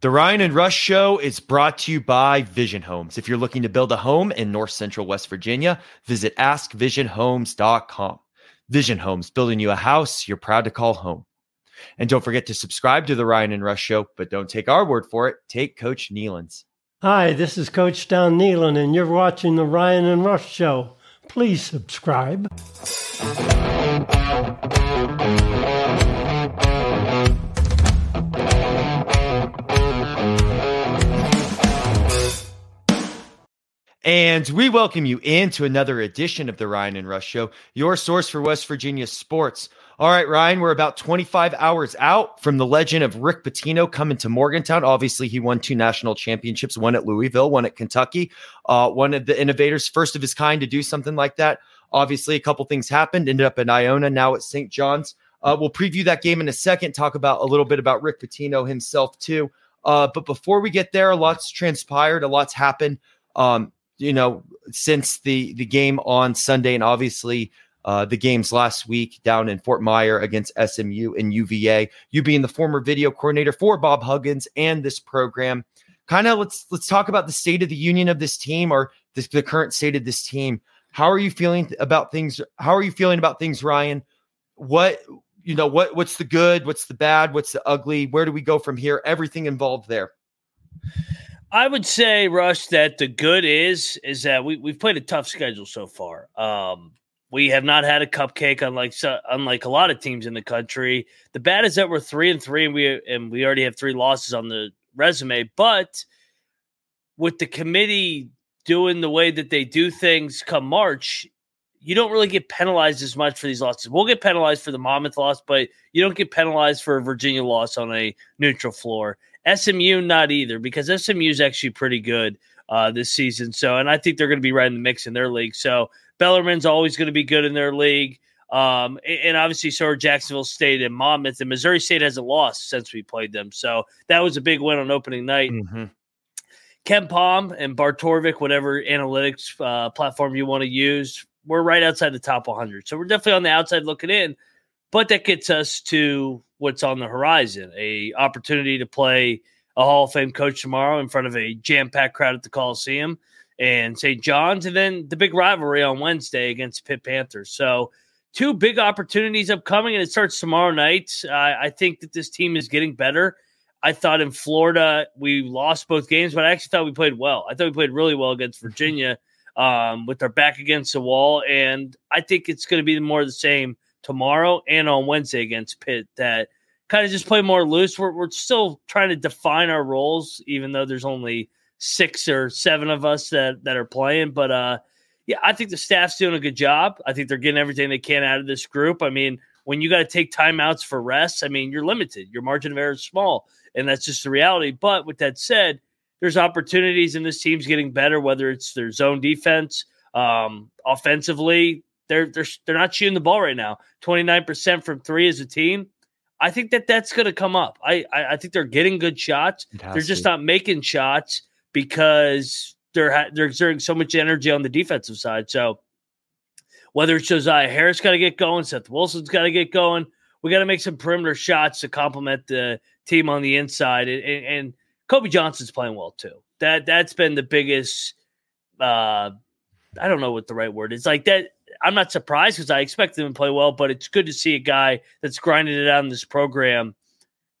The Ryan and Rush Show is brought to you by Vision Homes. If you're looking to build a home in North Central West Virginia, visit askvisionhomes.com. Vision Homes, building you a house you're proud to call home. And don't forget to subscribe to the Ryan and Rush Show, but don't take our word for it. Take Coach Nehlen's. Hi, this is Coach Don Nehlen, and you're watching the Ryan and Rush Show. Please subscribe. And we welcome you into another edition of the Ryan and Rush Show, your source for West Virginia sports. All right, Ryan, we're about 25 hours out from the legend of Rick Pitino coming to Morgantown. Obviously, he won two national championships, one at Louisville, one at Kentucky. Uh, one of the innovators, first of his kind to do something like that. Obviously, a couple things happened, ended up in Iona, now at St. John's. Uh, we'll preview that game in a second, talk about a little bit about Rick Pitino himself, too. Uh, but before we get there, a lot's transpired, a lot's happened. Um, you know, since the the game on Sunday, and obviously uh, the games last week down in Fort Myer against SMU and UVA. You being the former video coordinator for Bob Huggins and this program, kind of let's let's talk about the state of the union of this team or the, the current state of this team. How are you feeling about things? How are you feeling about things, Ryan? What you know? What what's the good? What's the bad? What's the ugly? Where do we go from here? Everything involved there. I would say, Rush, that the good is is that we we've played a tough schedule so far. Um, we have not had a cupcake, unlike unlike a lot of teams in the country. The bad is that we're three and three, and we and we already have three losses on the resume. But with the committee doing the way that they do things come March, you don't really get penalized as much for these losses. We'll get penalized for the Monmouth loss, but you don't get penalized for a Virginia loss on a neutral floor. SMU not either because SMU is actually pretty good uh, this season. So, and I think they're going to be right in the mix in their league. So Bellarmine's always going to be good in their league. Um, and obviously, so are Jacksonville State and Monmouth, and Missouri State hasn't lost since we played them. So that was a big win on opening night. Mm-hmm. KenPom and Bart Torvik, whatever analytics uh, platform you want to use, we're right outside the top 100. So we're definitely on the outside looking in, but that gets us to what's on the horizon a opportunity to play a Hall of Fame coach tomorrow in front of a jam packed crowd at the Coliseum and St. John's, and then the big rivalry on Wednesday against Pitt Panthers. So, two big opportunities upcoming, and it starts tomorrow night. I think that this team is getting better. I thought in Florida we lost both games, but I actually thought we played well. I thought we played really well against Virginia um, with our back against the wall, and I think it's going to be more of the same tomorrow and on Wednesday against Pitt. That kind of just play more loose. We're, we're still trying to define our roles, even though there's only six or seven of us that that are playing. But uh, yeah, I think the staff's doing a good job. I think they're getting everything they can out of this group. I mean, when you got to take timeouts for rest, I mean, you're limited. Your margin of error is small, and that's just the reality. But with that said, there's opportunities, and this team's getting better. Whether it's their zone defense, um, offensively, they're they're they're not shooting the ball right now. Twenty nine percent from three as a team. I think that that's going to come up. I, I, I think they're getting good shots. They're just not making shots because they're they're exerting so much energy on the defensive side. So whether it's Josiah Harris got to get going, Seth Wilson's got to get going. We got to make some perimeter shots to complement the team on the inside, and, and, and Kobe Johnson's playing well too. That that's been the biggest. Uh, I don't know what the right word is. Like that, I'm not surprised because I expect him to play well, but it's good to see a guy that's grinding it out in this program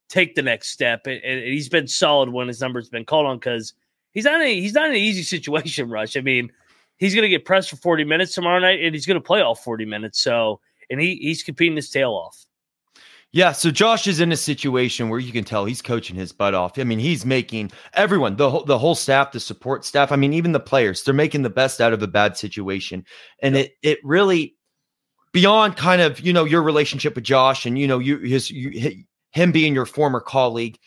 take the next step. And, and he's been solid when his number's been called on because he's not a, he's not in an easy situation, Rush. I mean, he's going to get pressed for 40 minutes tomorrow night, and he's going to play all 40 minutes. So, and he he's competing his tail off. Yeah, so Josh is in a situation where you can tell he's coaching his butt off. I mean, he's making everyone, the whole, the whole staff, the support staff, I mean, even the players, they're making the best out of a bad situation. And it it really beyond kind of, you know, your relationship with Josh and you know, you his you, him being your former colleague,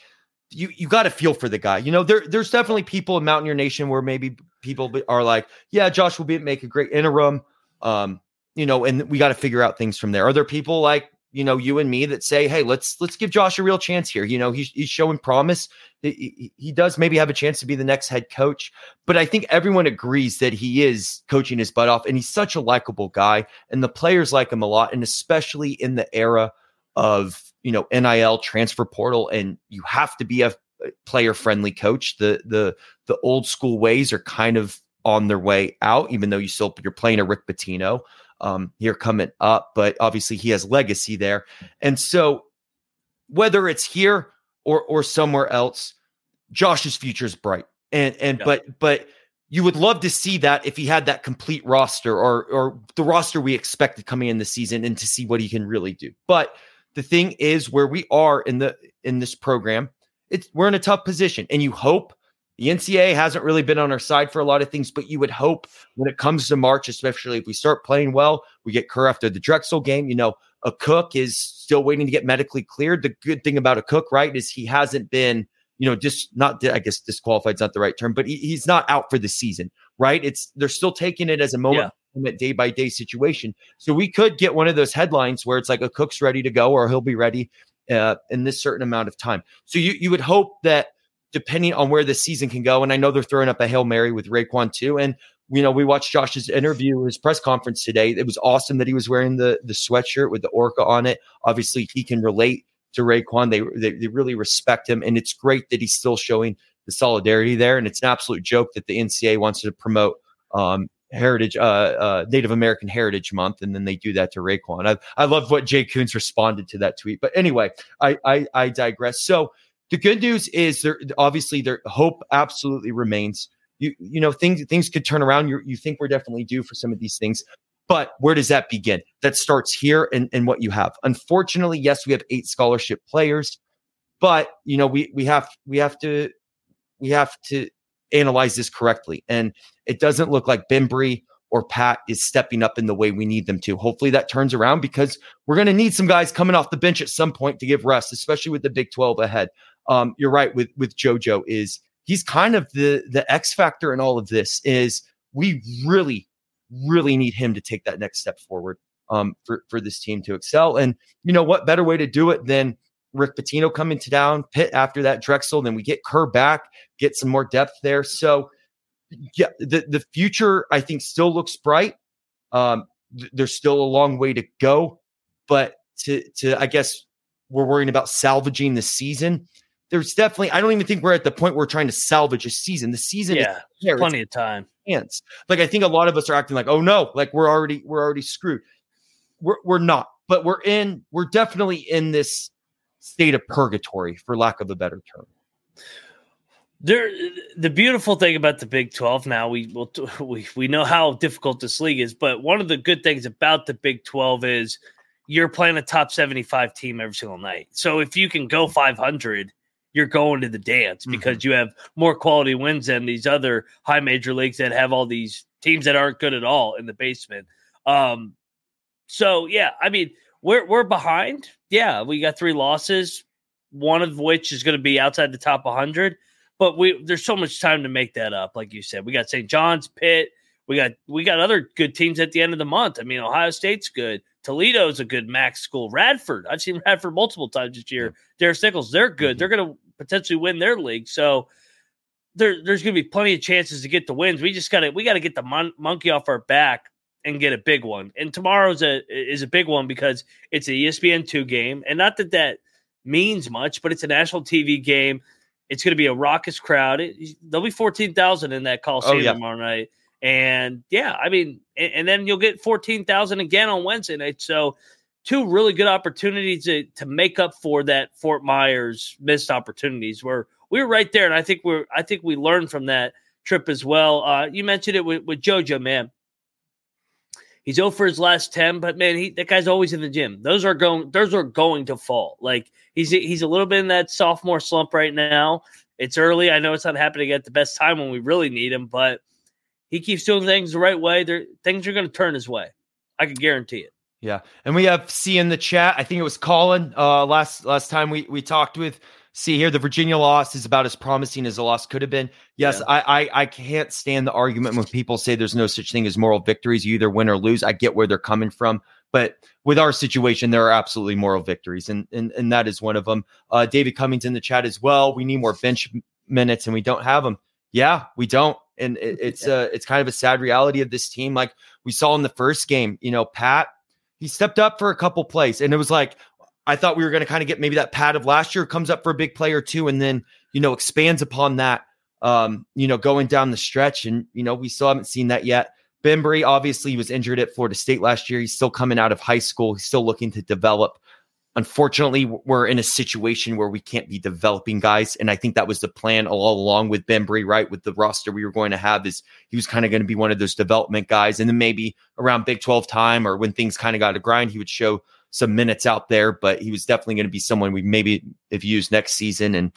you you got to feel for the guy. You know, there there's definitely people in Mountaineer Nation where maybe people are like, yeah, Josh will be make a great interim. Um, you know, and we got to figure out things from there. Are there people like you know you and me that say, hey, let's let's give Josh a real chance here. You know, he's he's showing promise. He, he does maybe have a chance to be the next head coach, but I think everyone agrees that he is coaching his butt off, and he's such a likable guy, and the players like him a lot, and especially in the era of you know, NIL transfer portal, and you have to be a, player friendly coach. The the the old school ways are kind of on their way out, even though you still you're playing a Rick Pitino um, here coming up, but obviously he has legacy there. And so whether it's here or or somewhere else, Josh's future is bright. And and yeah. but but you would love to see that if he had that complete roster or or the roster we expected coming in the season and to see what he can really do. But the thing is where we are in the in this program, it's we're in a tough position and you hope the NCAA hasn't really been on our side for a lot of things, but you would hope when it comes to March, especially if we start playing well, we get Kerr after the Drexel game. You know, Akok is still waiting to get medically cleared. The good thing about Akok, right, is he hasn't been, you know, just not, I guess disqualified is not the right term, but he, he's not out for the season, right? It's, they're still taking it as a moment. Yeah. day by day situation. So we could get one of those headlines where it's like Akok's ready to go or he'll be ready uh, in this certain amount of time. So you you would hope that depending on where the season can go. And I know they're throwing up a Hail Mary with RaeQuan too. And you know, we watched Josh's interview, his press conference today. It was awesome that he was wearing the the sweatshirt with the orca on it. Obviously, he can relate to RaeQuan. They, they they really respect him, and it's great that he's still showing the solidarity there. And it's an absolute joke that the NCAA wants to promote um, Heritage uh, uh, Native American Heritage Month, and then they do that to RaeQuan. I I love what Jay Coons responded to that tweet. But anyway, I I, I digress. So the good news is there obviously their hope absolutely remains. You you know things things could turn around. You you think we're definitely due for some of these things. But where does that begin? That starts here and, and what you have. Unfortunately, yes, we have eight scholarship players, but you know, we we have we have to we have to analyze this correctly. And it doesn't look like Bembry or Pat is stepping up in the way we need them to. Hopefully that turns around because we're going to need some guys coming off the bench at some point to give rest, especially with the Big 12 ahead um, you're right with with JoJo is he's kind of the the X factor in all of this. Is we really really need him to take that next step forward um, for for this team to excel. And you know what better way to do it than Rick Pitino coming to down Pitt after that Drexel. Then we get Kerr back, get some more depth there. So yeah, the the future I think still looks bright. Um, th- there's still a long way to go, but to to I guess we're worrying about salvaging the season there's definitely I don't even think we're at the point where we're trying to salvage a season. The season yeah, is plenty of time. Chance. Like I think a lot of us are acting like, oh no, like we're already we're already screwed. We're we're not, but we're in we're definitely in this state of purgatory, for lack of a better term. There, the beautiful thing about the Big Twelve now, we will we we know how difficult this league is, but one of the good things about the Big Twelve is you're playing a top seventy five team every single night. So if you can go five hundred you're going to the dance because mm-hmm. you have more quality wins than these other high major leagues that have all these teams that aren't good at all in the basement. Um, so yeah, I mean, we're we're behind. Yeah, we got three losses, one of which is going to be outside the top 100. But we there's so much time to make that up. Like you said, we got St. John's, Pitt. We got we got other good teams at the end of the month. I mean, Ohio State's good. Toledo's a good MAC school. Radford, I've seen Radford multiple times this year. Darris Nichols, they're good. Mm-hmm. They're going to potentially win their league. So there, there's going to be plenty of chances to get the wins. We just got to we got to get the mon- monkey off our back and get a big one. And tomorrow's a is a big one because it's a ESPN two game, and not that that means much, but it's a national TV game. It's going to be a raucous crowd. It, there'll be fourteen thousand in that Coliseum oh, yeah. tomorrow night. And yeah, I mean, and, and then you'll get 14,000 again on Wednesday night. So, two really good opportunities to, to make up for that Fort Myers missed opportunities where we were right there. And I think we're, I think we learned from that trip as well. Uh, you mentioned it with, with JoJo, man. He's over his last 10, but man, he, that guy's always in the gym. Those are going, those are going to fall. Like he's, he's a little bit in that sophomore slump right now. It's early. I know it's not happening at the best time when we really need him, but he keeps doing things the right way, there things are going to turn his way. I can guarantee it. Yeah, and we have C in the chat. I think it was Colin. Uh, last last time we we talked with C here, the Virginia loss is about as promising as a loss could have been. Yes, yeah. I, I I can't stand the argument when people say there's no such thing as moral victories. You either win or lose. I get where they're coming from, but with our situation, there are absolutely moral victories, and and and that is one of them. Uh, David Cummings in the chat as well. We need more bench minutes, and we don't have them. Yeah, we don't and it, it's yeah. uh it's kind of a sad reality of this team. Like we saw in the first game, you know, Pat he stepped up for a couple plays, and it was like I thought we were going to kind of get maybe that Pat of last year comes up for a big play or two, and then you know, expands upon that, um, you know, going down the stretch. And, you know, we still haven't seen that yet. Bembry obviously was injured at Florida State last year. He's still coming out of high school. He's still looking to develop. Unfortunately, we're in a situation where we can't be developing guys, and I think that was the plan all along with Bembry. Right, with the roster we were going to have, is he was kind of going to be one of those development guys, and then maybe around Big Twelve time or when things kind of got a grind, he would show some minutes out there. But he was definitely going to be someone we maybe have used next season, and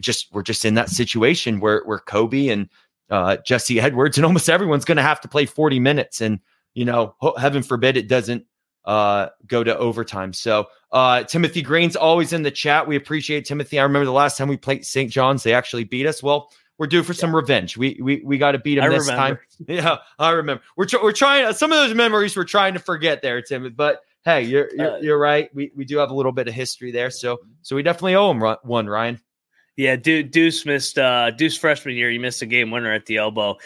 just we're just in that situation where where Kobe and uh, Jesse Edwards and almost everyone's going to have to play forty minutes, and you know, heaven forbid it doesn't uh, go to overtime. So uh, Timothy Green's always in the chat. We appreciate Timothy. I remember the last time we played St. John's, they actually beat us. Well, we're due for some revenge. We we we got to beat them I this remember. time. Yeah, I remember. We're tr- we're trying some of those memories we're trying to forget there, Tim. But hey, you're you're, uh, you're right. We we do have a little bit of history there, so so we definitely owe him one, Ryan. Yeah, Deuce missed uh Deuce freshman year. He missed a game winner at the elbow.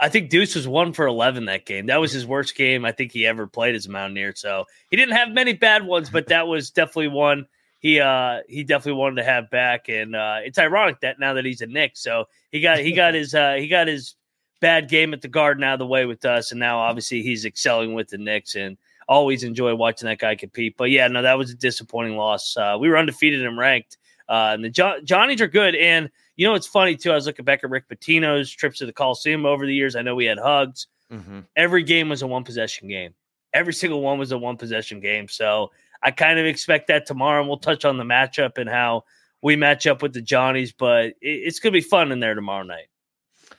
I think Deuce was one for eleven that game. That was his worst game I think he ever played as a Mountaineer. So he didn't have many bad ones, but that was definitely one he uh he definitely wanted to have back. And uh it's ironic that now that he's a Knick, so he got he got his uh he got his bad game at the Garden out of the way with us, and now obviously he's excelling with the Knicks and always enjoy watching that guy compete. But yeah, no, that was a disappointing loss. Uh, we were undefeated and ranked uh, and the jo- Johnnies are good. And you know, it's funny too. I was looking back at Rick Pitino's trips to the Coliseum over the years. I know we had Huggs. Mm-hmm. Every game was a one possession game. Every single one was a one possession game. So I kind of expect that tomorrow. And we'll touch on the matchup and how we match up with the Johnnies. But it, it's going to be fun in there tomorrow night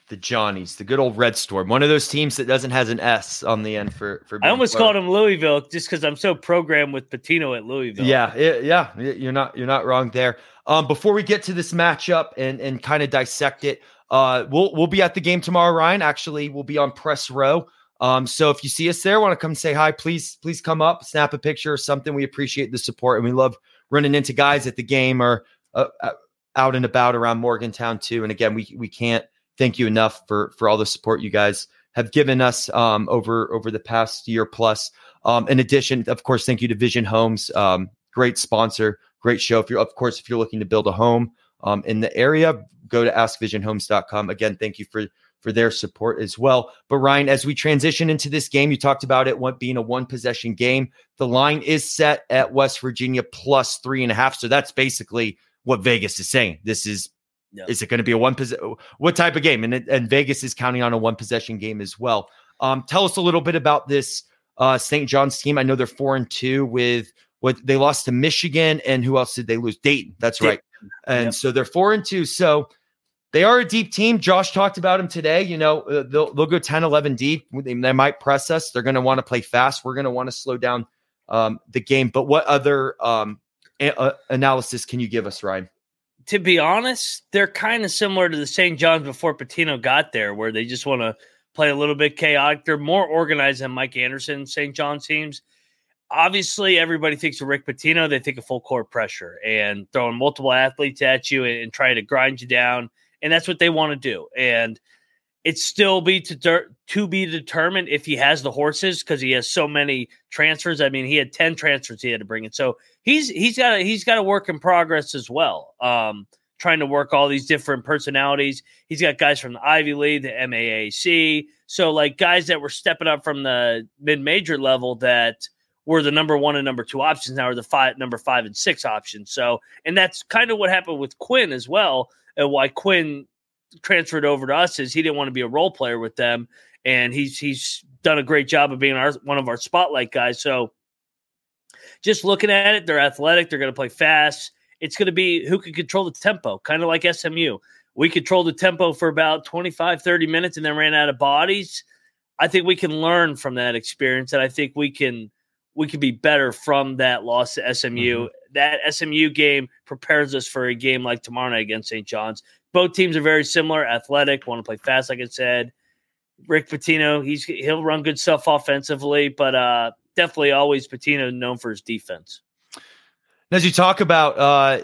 the Johnnies, the good old Red Storm, one of those teams that doesn't has an S on the end for for. I almost called him Louisville just because I'm so programmed with Pitino at Louisville. Yeah, it, yeah, you're not you're not wrong there. Um, before we get to this matchup and and kind of dissect it, uh, we'll we'll be at the game tomorrow. Ryan, actually, we'll be on press row. Um, so if you see us there, want to come say hi, please please come up, snap a picture or something. We appreciate the support and we love running into guys at the game or uh, uh out and about around Morgantown too. And again, we we can't thank you enough for for all the support you guys have given us um, over over the past year plus. Um, in addition, of course, thank you to Vision Homes, um, great sponsor, great show. If you're, of course, if you're looking to build a home um, in the area, go to askvisionhomes.com. Again, thank you for for their support as well. But Ryan, as we transition into this game, you talked about it being a one possession game. The line is set at West Virginia plus three and a half. So that's basically what Vegas is saying. This is Yep. Is it going to be a one possession? What type of game? And and Vegas is counting on a one possession game as well. Um, tell us a little bit about this uh, St. John's team. I know they're four and two with what they lost to Michigan, and who else did they lose? Dayton. That's right. And yep. so they're four and two. So they are a deep team. Josh talked about them today. You know, uh, they'll, they'll go 10, 11 deep. They, they might press us. They're going to want to play fast. We're going to want to slow down um, the game. But what other um, a- uh, analysis can you give us, Ryan? To be honest, they're kind of similar to the St. John's before Pitino got there, where they just want to play a little bit chaotic. They're more organized than Mike Anderson St. John's teams. Obviously, everybody thinks of Rick Pitino, They think of full court pressure and throwing multiple athletes at you and, and trying to grind you down. And that's what they want to do. And it's still be to to be determined if he has the horses because he has so many transfers. I mean, he had ten transfers he had to bring in, so he's he's got a, he's got a work in progress as well. Um, trying to work all these different personalities. He's got guys from the Ivy League, the MAAC, so like guys that were stepping up from the mid major level that were the number one and number two options now are the five number five and six options. So, and that's kind of what happened with Quinn as well, and why Quinn transferred over to us is he didn't want to be a role player with them, and he's he's done a great job of being our one of our spotlight guys. So just looking at it, they're athletic, they're going to play fast. It's going to be who can control the tempo, kind of like SMU. We controlled the tempo for about 25, 30 minutes and then ran out of bodies. I think we can learn from that experience, and I think we can we can be better from that loss to SMU. Mm-hmm. That SMU game prepares us for a game like tomorrow night against St. John's both teams are very similar, athletic, want to play fast, like I said. Rick Pitino, he's he'll run good stuff offensively, but uh, definitely always Pitino known for his defense. As you talk about, uh,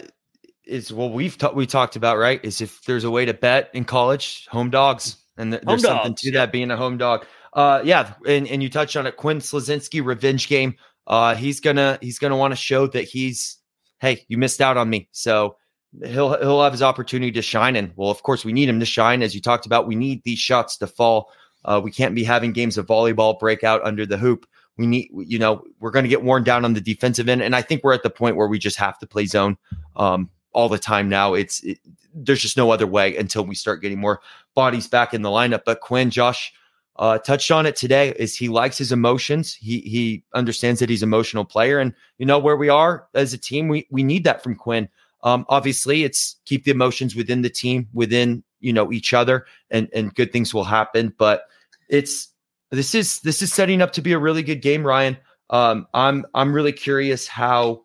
is what we've ta- we talked about, right? Is if there's a way to bet in college, home dogs, and th- home there's dogs, something to yeah. that being a home dog. Uh, yeah, and, and you touched on it, Quinn Slazinski revenge game. Uh, he's gonna he's gonna want to show that he's hey, you missed out on me. So he'll he'll have his opportunity to shine. And well, of course, we need him to shine, as you talked about. We need these shots to fall. Uh, we can't be having games of volleyball break out under the hoop. We need, you know, we're going to get worn down on the defensive end, and I think we're at the point where we just have to play zone um, all the time now. It's it, there's just no other way until we start getting more bodies back in the lineup. But Quinn, Josh uh, touched on it today. Is he likes his emotions? He he understands that he's an emotional player, and you know where we are as a team. We we need that from Quinn. Um, obviously, it's keep the emotions within the team, within you know each other, and and good things will happen. But it's this is this is setting up to be a really good game, Ryan. Um, I'm I'm really curious how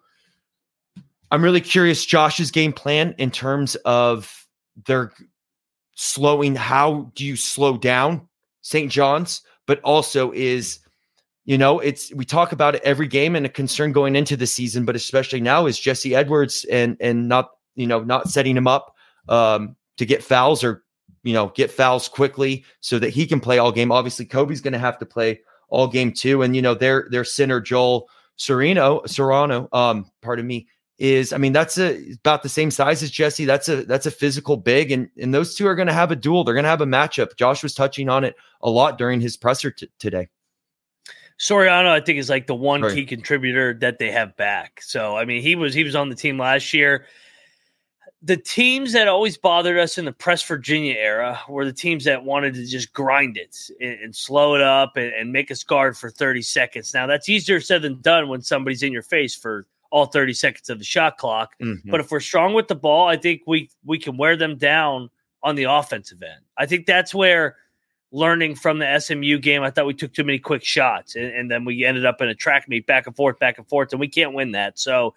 I'm really curious Josh's game plan in terms of their slowing. How do you slow down St. John's? But also is you know it's we talk about it every game and a concern going into the season, but especially now is Jesse Edwards and and not you know not setting him up um, to get fouls or you know, get fouls quickly so that he can play all game. Obviously, Kobe's going to have to play all game too. And you know, their their center Joel Sereno Serrano, um, pardon me, is I mean that's a about the same size as Jesse. That's a that's a physical big, and and those two are going to have a duel. They're going to have a matchup. Josh was touching on it a lot during his presser t- today. Soriano, I think, is like the one key contributor that they have back. So I mean, he was he was on the team last year the teams that always bothered us in the press Virginia era were the teams that wanted to just grind it and, and slow it up and, and, make us guard for 30 seconds. Now that's easier said than done when somebody's in your face for all 30 seconds of the shot clock. Mm-hmm. But if we're strong with the ball, I think we we can wear them down on the offensive end. I think that's where learning from the SMU game, I thought we took too many quick shots and, and then we ended up in a track meet back and forth, back and forth, and we can't win that. So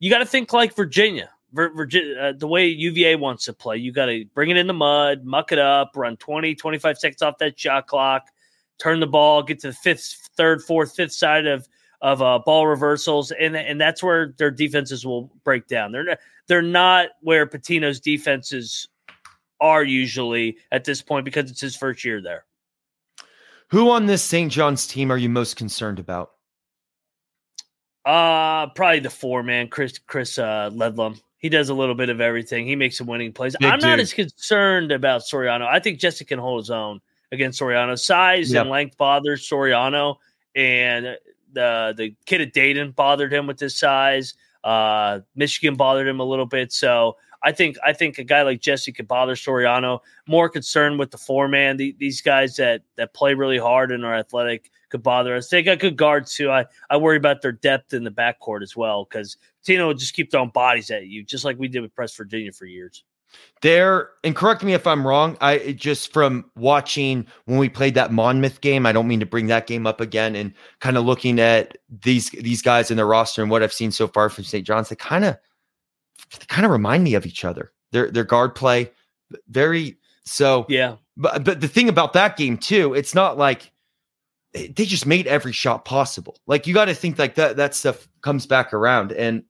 you got to think like Virginia. Virginia, uh, the way UVA wants to play, you got to bring it in the mud, muck it up, run 20, 25 seconds off that shot clock, turn the ball, get to the fifth, third, fourth, fifth side of of uh, ball reversals, and and that's where their defenses will break down. They're not, they're not where Pitino's defenses are usually at this point because it's his first year there. Who on this St. John's team are you most concerned about? Uh probably the four man, Chris Chris uh, Ledlum. He does a little bit of everything. He makes some winning plays. Big I'm dude. not as concerned about Soriano. I think Jesse can hold his own against Soriano. Size yep. and length bothers Soriano, and the the kid at Dayton bothered him with his size. Uh, Michigan bothered him a little bit. So I think I think a guy like Jesse could bother Soriano. More concerned with the four man. The, these guys that that play really hard and are athletic could bother us. They got good guards too. I, I worry about their depth in the backcourt as well because Tino will just keep throwing bodies at you, just like we did with Press Virginia for years. There, and correct me if I'm wrong. I just from watching when we played that Monmouth game, I don't mean to bring that game up again, and kind of looking at these these guys in the roster and what I've seen so far from St. John's, they kind of they kind of remind me of each other. Their their guard play, very so. Yeah. But but the thing about that game too, it's not like they just made every shot possible. Like you got to think like that that stuff comes back around. And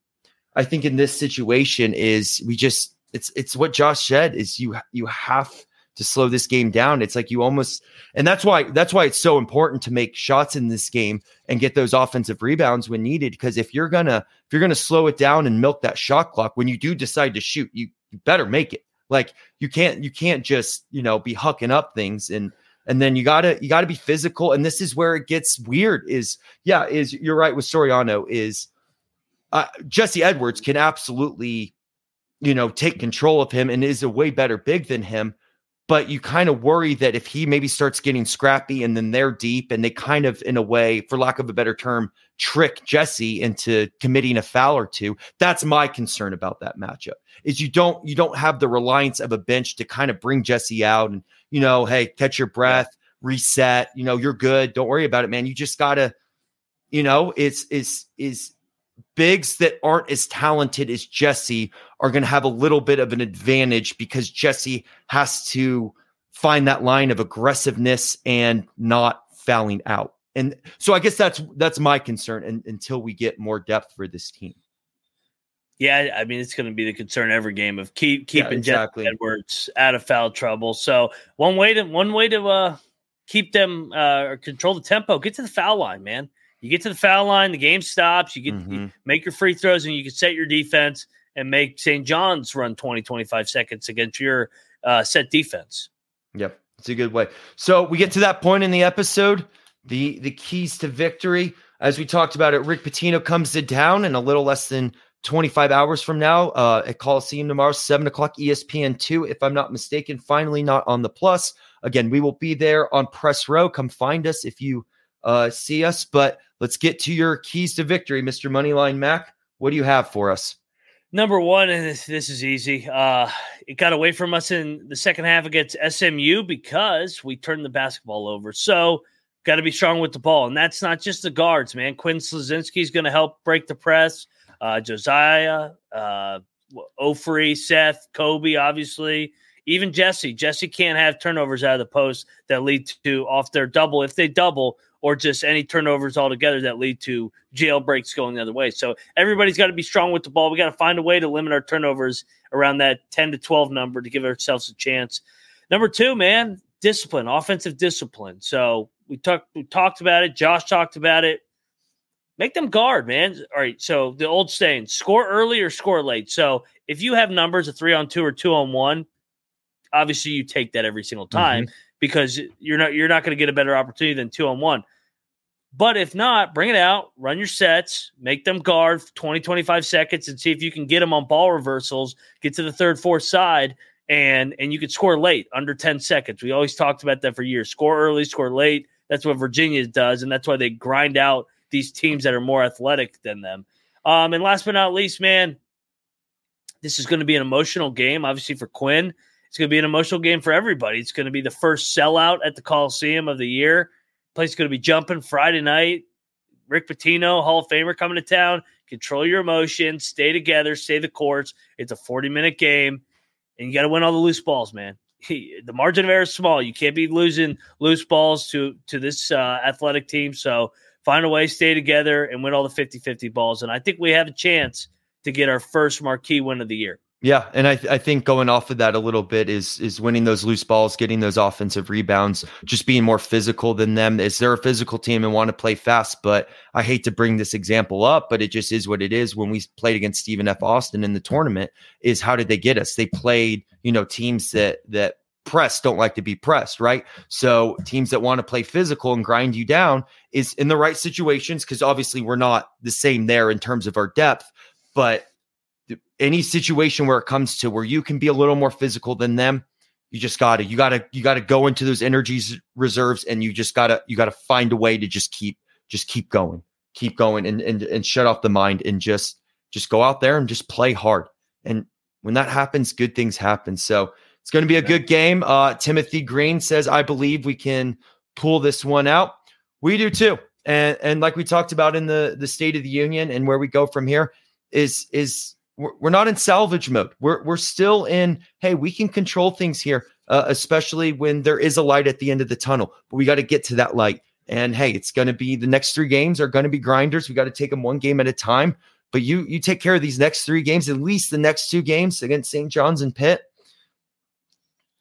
I think in this situation is we just it's it's what Josh said is you you have to slow this game down. It's like you almost and that's why that's why it's so important to make shots in this game and get those offensive rebounds when needed. Because if you're gonna if you're gonna slow it down and milk that shot clock when you do decide to shoot, you, you better make it. Like you can't you can't just you know be hucking up things and and then you gotta you gotta be physical. And this is where it gets weird is yeah is you're right with soriano is uh, jesse edwards can absolutely you know take control of him and is a way better big than him. But you kind of worry that if he maybe starts getting scrappy and then they're deep and they kind of in a way for lack of a better term trick jesse into committing a foul or two. That's my concern about that matchup is you don't you don't have the reliance of a bench to kind of bring jesse out and you know, hey, catch your breath, reset, you know, you're good. Don't worry about it, man. You just gotta, you know, it's is is bigs that aren't as talented as Jesse are gonna have a little bit of an advantage because Jesse has to find that line of aggressiveness and not fouling out. And so I guess that's that's my concern and, until we get more depth for this team. Yeah, I mean it's going to be the concern every game of keep keeping yeah, exactly. Jeff Edwards out of foul trouble. So one way to one way to uh, keep them uh, or control the tempo, get to the foul line, man. You get to the foul line, the game stops. You get mm-hmm. you make your free throws, and you can set your defense and make St. John's run 20, 25 seconds against your uh, set defense. Yep, it's a good way. So we get to that point in the episode, the the keys to victory. As we talked about it, Rick Pitino comes to town in a little less than 25 hours from now uh, at Coliseum tomorrow, 7 o'clock ESPN 2, if I'm not mistaken. Finally, not on the plus. Again, we will be there on press row. Come find us if you uh, see us. But let's get to your keys to victory, Mr. Moneyline Mac. What do you have for us? Number one, and this, this is easy. Uh, it got away from us in the second half against SMU because we turned the basketball over. So, got to be strong with the ball. And that's not just the guards, man. Quinn Slazinski is going to help break the press. Uh, Josiah, uh, Ofri, Seth, Kobe, obviously even Jesse. Jesse can't have turnovers out of the post that lead to off their double if they double, or just any turnovers altogether that lead to jailbreaks going the other way. So everybody's got to be strong with the ball. We got to find a way to limit our turnovers around that 10 to 12 number to give ourselves a chance. Number two, man, discipline, offensive discipline. So we talked we talked about it. Josh talked about it. Make them guard, man. All right. So the old saying, score early or score late. So if you have numbers of three on two or two on one, obviously you take that every single time mm-hmm. because you're not you're not going to get a better opportunity than two on one. But if not, bring it out, run your sets, make them guard 20, 25 seconds and see if you can get them on ball reversals, get to the third, fourth side, and and you could score late under 10 seconds. We always talked about that for years. Score early, score late. That's what Virginia does, and that's why they grind out these teams that are more athletic than them. Um, and last but not least, man, this is going to be an emotional game, obviously for Quinn. It's going to be an emotional game for everybody. It's going to be the first sellout at the Coliseum of the year. Place going to be jumping Friday night. Rick Pitino, Hall of Famer, coming to town. Control your emotions. Stay together. Stay the course. It's a 40 minute game, and you got to win all the loose balls, man. the margin of error is small. You can't be losing loose balls to to this uh, athletic team. So find a way, stay together, and win all the 50 50 balls. And I think we have a chance to get our first marquee win of the year. Yeah, and I, th- I think going off of that a little bit is is winning those loose balls, getting those offensive rebounds, just being more physical than them. Is they're a physical team and want to play fast, but I hate to bring this example up, but it just is what it is. When we played against Stephen F. Austin in the tournament, is how did they get us? They played, you know, teams that that press don't like to be pressed, right? So teams that want to play physical and grind you down is in the right situations because obviously we're not the same there in terms of our depth, but any situation where it comes to where you can be a little more physical than them, you just gotta you gotta you gotta go into those energies reserves and you just gotta you gotta find a way to just keep just keep going, keep going and and and shut off the mind and just just go out there and just play hard. And when that happens, good things happen. So it's going to be a good game. Uh, Timothy Green says, I believe we can pull this one out. We do too. And and like we talked about in the the State of the Union and where we go from here is is we're, not in salvage mode. We're we're still in. Hey, we can control things here, uh, especially when there is a light at the end of the tunnel. But we got to get to that light. And hey, it's going to be the next three games are going to be grinders. We got to take them one game at a time. But you you take care of these next three games, at least the next two games against St. John's and Pitt.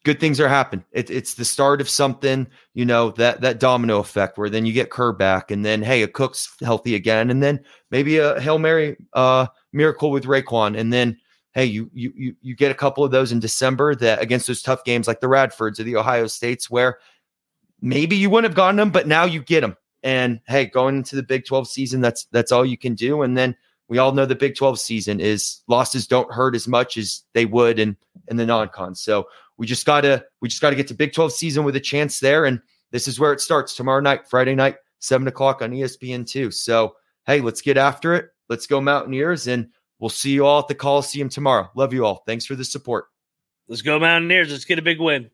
Good things are happening. It, it's the start of something, you know, that that domino effect where then you get Kerr back, and then hey, Akok's healthy again, and then maybe a Hail Mary uh, miracle with RaeQuan, and then hey, you you you you get a couple of those in December that against those tough games like the Radfords or the Ohio States where maybe you wouldn't have gotten them, but now you get them. And hey, going into the Big 12 season, that's that's all you can do. And then we all know the Big 12 season is losses don't hurt as much as they would in in the non-con. So we just gotta we just gotta get to Big 12 season with a chance there. And this is where it starts tomorrow night, Friday night, seven o'clock on ESPN two. So hey, let's get after it. Let's go Mountaineers, and we'll see you all at the Coliseum tomorrow. Love you all. Thanks for the support. Let's go Mountaineers. Let's get a big win.